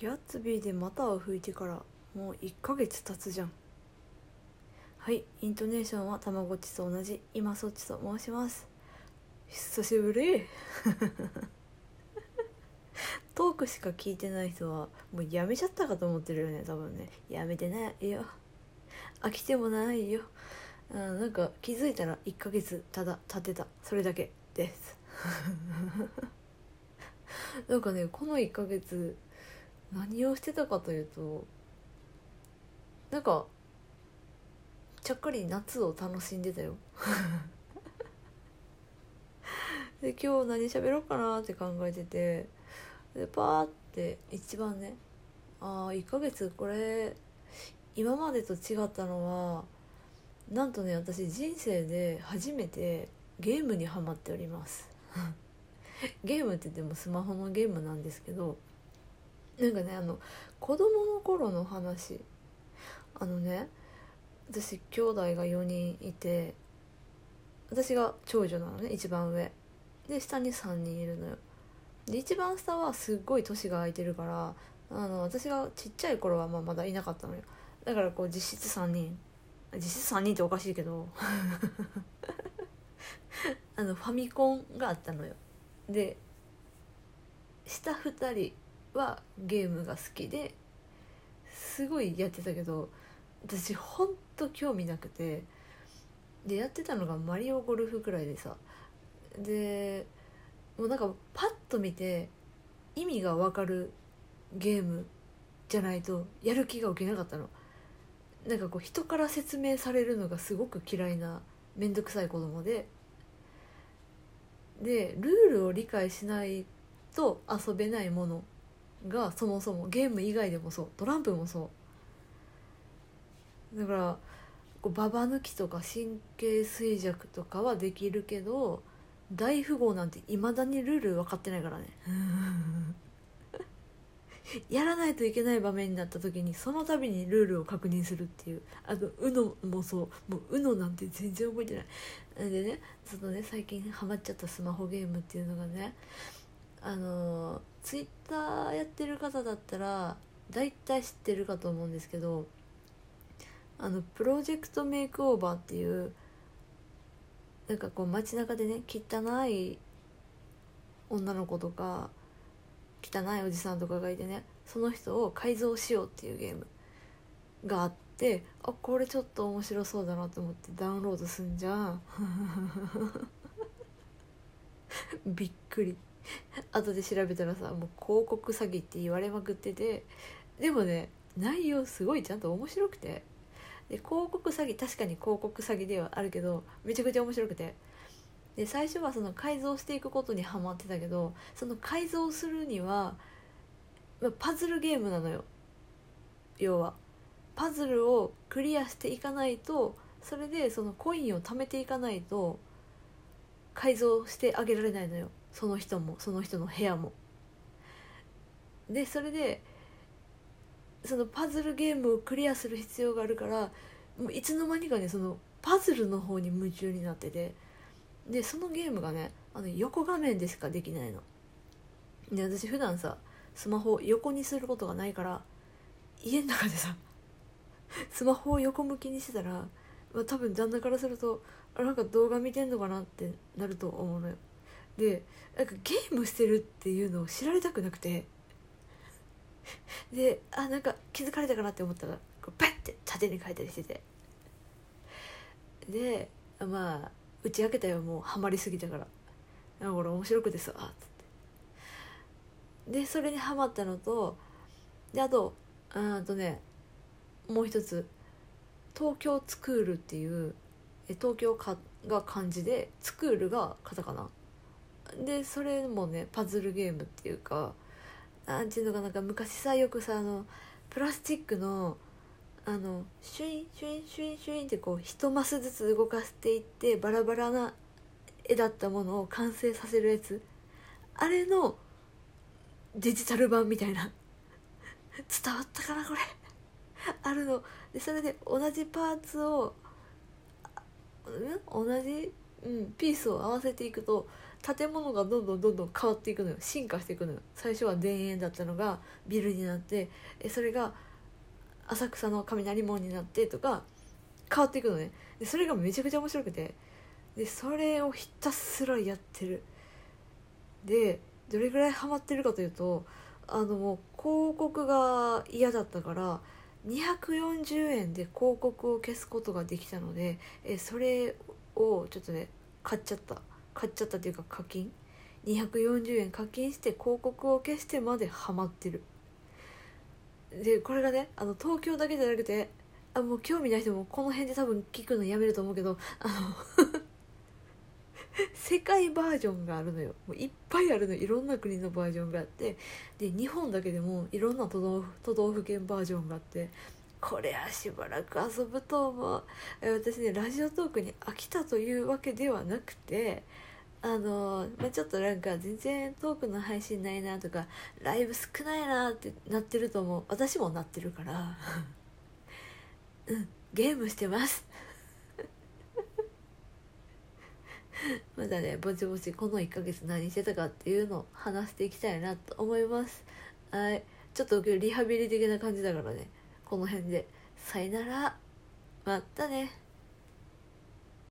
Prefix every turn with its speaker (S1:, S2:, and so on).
S1: ギャッツビーでまたを吹いてからもう1ヶ月経つじゃん。はいイントネーションはたまごっちと同じ。今そっちと申します。久しぶり。トークしか聞いてない人はもうやめちゃったかと思ってるよね多分ね。やめてないよ。飽きてもないよ。あなんか気づいたら1ヶ月ただ経ってた。それだけです。なんかねこの1ヶ月何をしてたかというとなんかちゃっかり夏を楽しんでたよ。で今日何喋ろうかなって考えててでパーって一番ねああ1ヶ月これ今までと違ったのはなんとね私人生で初めてゲームにはまっております。ゲームって言ってもスマホのゲームなんですけどなんかねあの子供の頃の話。あのね私兄弟が4人いて私が長女なのね一番上。で下に3人いるのよ。で一番下はすっごい年が空いてるからあの私がちっちゃい頃はまあまだいなかったのよ。だからこう実質3人。実質3人っておかしいけど。あのファミコンがあったのよ。で下2人はゲームが好きですごいやってたけど私ほんと興味なくてでやってたのがマリオゴルフくらいでさでもうなんかパッと見て意味が分かるゲームじゃないとやる気が起きなかったの。なんかこう人から説明されるのがすごく嫌いな面倒くさい子供ででルールを理解しないと遊べないものがそもそもゲーム以外でもそう。トランプもそう。だからこうババ抜きとか神経衰弱とかはできるけど大富豪なんていまだにルール分かってないからね。やらないといけない場面になった時にその度にルールを確認するっていう。あと UNO もそう。もう UNO なんて全然覚えてない。なんでねそのね最近ハマっちゃったスマホゲームっていうのがねあのツイッターやってる方だったら大体知ってるかと思うんですけどあのプロジェクトメイクオーバーっていうなんかこう街中でね汚い女の子とか汚いおじさんとかがいてねその人を改造しようっていうゲームがあってあこれちょっと面白そうだなと思ってダウンロードすんじゃん。びっくり。後で調べたらさもう広告詐欺って言われまくっててでもね内容すごいちゃんと面白くて。で広告詐欺確かに広告詐欺ではあるけどめちゃくちゃ面白くて。で最初はその改造していくことにハマってたけどその改造するには、ま、パズルゲームなのよ。要は。パズルをクリアしていかないとそれでそのコインを貯めていかないと改造してあげられないのよ。その人もその人の部屋も。でそれでそのパズルゲームをクリアする必要があるからもういつの間にかねそのパズルの方に夢中になっててでそのゲームがねあの横画面でしかできないの。で私普段さスマホを横にすることがないから家の中でさ スマホを横向きにしてたら、まあ、多分旦那からするとあなんか動画見てんのかなってなると思うのよ。でなんかゲームしてるっていうのを知られたくなくて。であなんか気づかれたかなって思ったらこうパッて縦に書いたりしてて。でまあ打ち明けたよもうハマりすぎたから「あこれ面白くてさ」っつって。でそれにハマったのとであとあとねもう一つ。東京ツクールっていう東京かが漢字でツクールがカタカナ。でそれもねパズルゲームっていうかなんていうのかなんか昔さよくさあのプラスチックのあのシュインシュインシュインシュインってこう一マスずつ動かしていってバラバラな絵だったものを完成させるやつ。あれのデジタル版みたいな。伝わったかなこれ。あるの。でそれで同じパーツを、同じ、うん、ピースを合わせていくと建物がどんどんどんどん変わっていくのよ。進化していくのよ。最初は田園だったのがビルになってえそれが浅草の雷門になってとか変わっていくのね。でそれがめちゃくちゃ面白くて。でそれをひたすらやってる。でどれぐらいハマってるかというとあのもう広告が嫌だったから240円で広告を消すことができたのでえそれをちょっとね買っちゃった。買っちゃったっていうか課金？240円課金して広告を消してまでハマってる。でこれがねあの東京だけじゃなくてあもう興味ない人もこの辺で多分聞くのやめると思うけどあの 世界バージョンがあるのよ。もういっぱいあるのいろんな国のバージョンがあって。で日本だけでもいろんな都道都道府県バージョンがあって。これはしばらく遊ぶと思う。私ねラジオトークに飽きたというわけではなくてあの、まあ、ちょっとなんか全然トークの配信ないなとかライブ少ないなってなってると思う。私もなってるから。うんゲームしてます。まだねぼちぼちこの1ヶ月何してたかっていうのを話していきたいなと思います。はい。ちょっと今日リハビリ的な感じだからね。この辺で。さよなら。またね。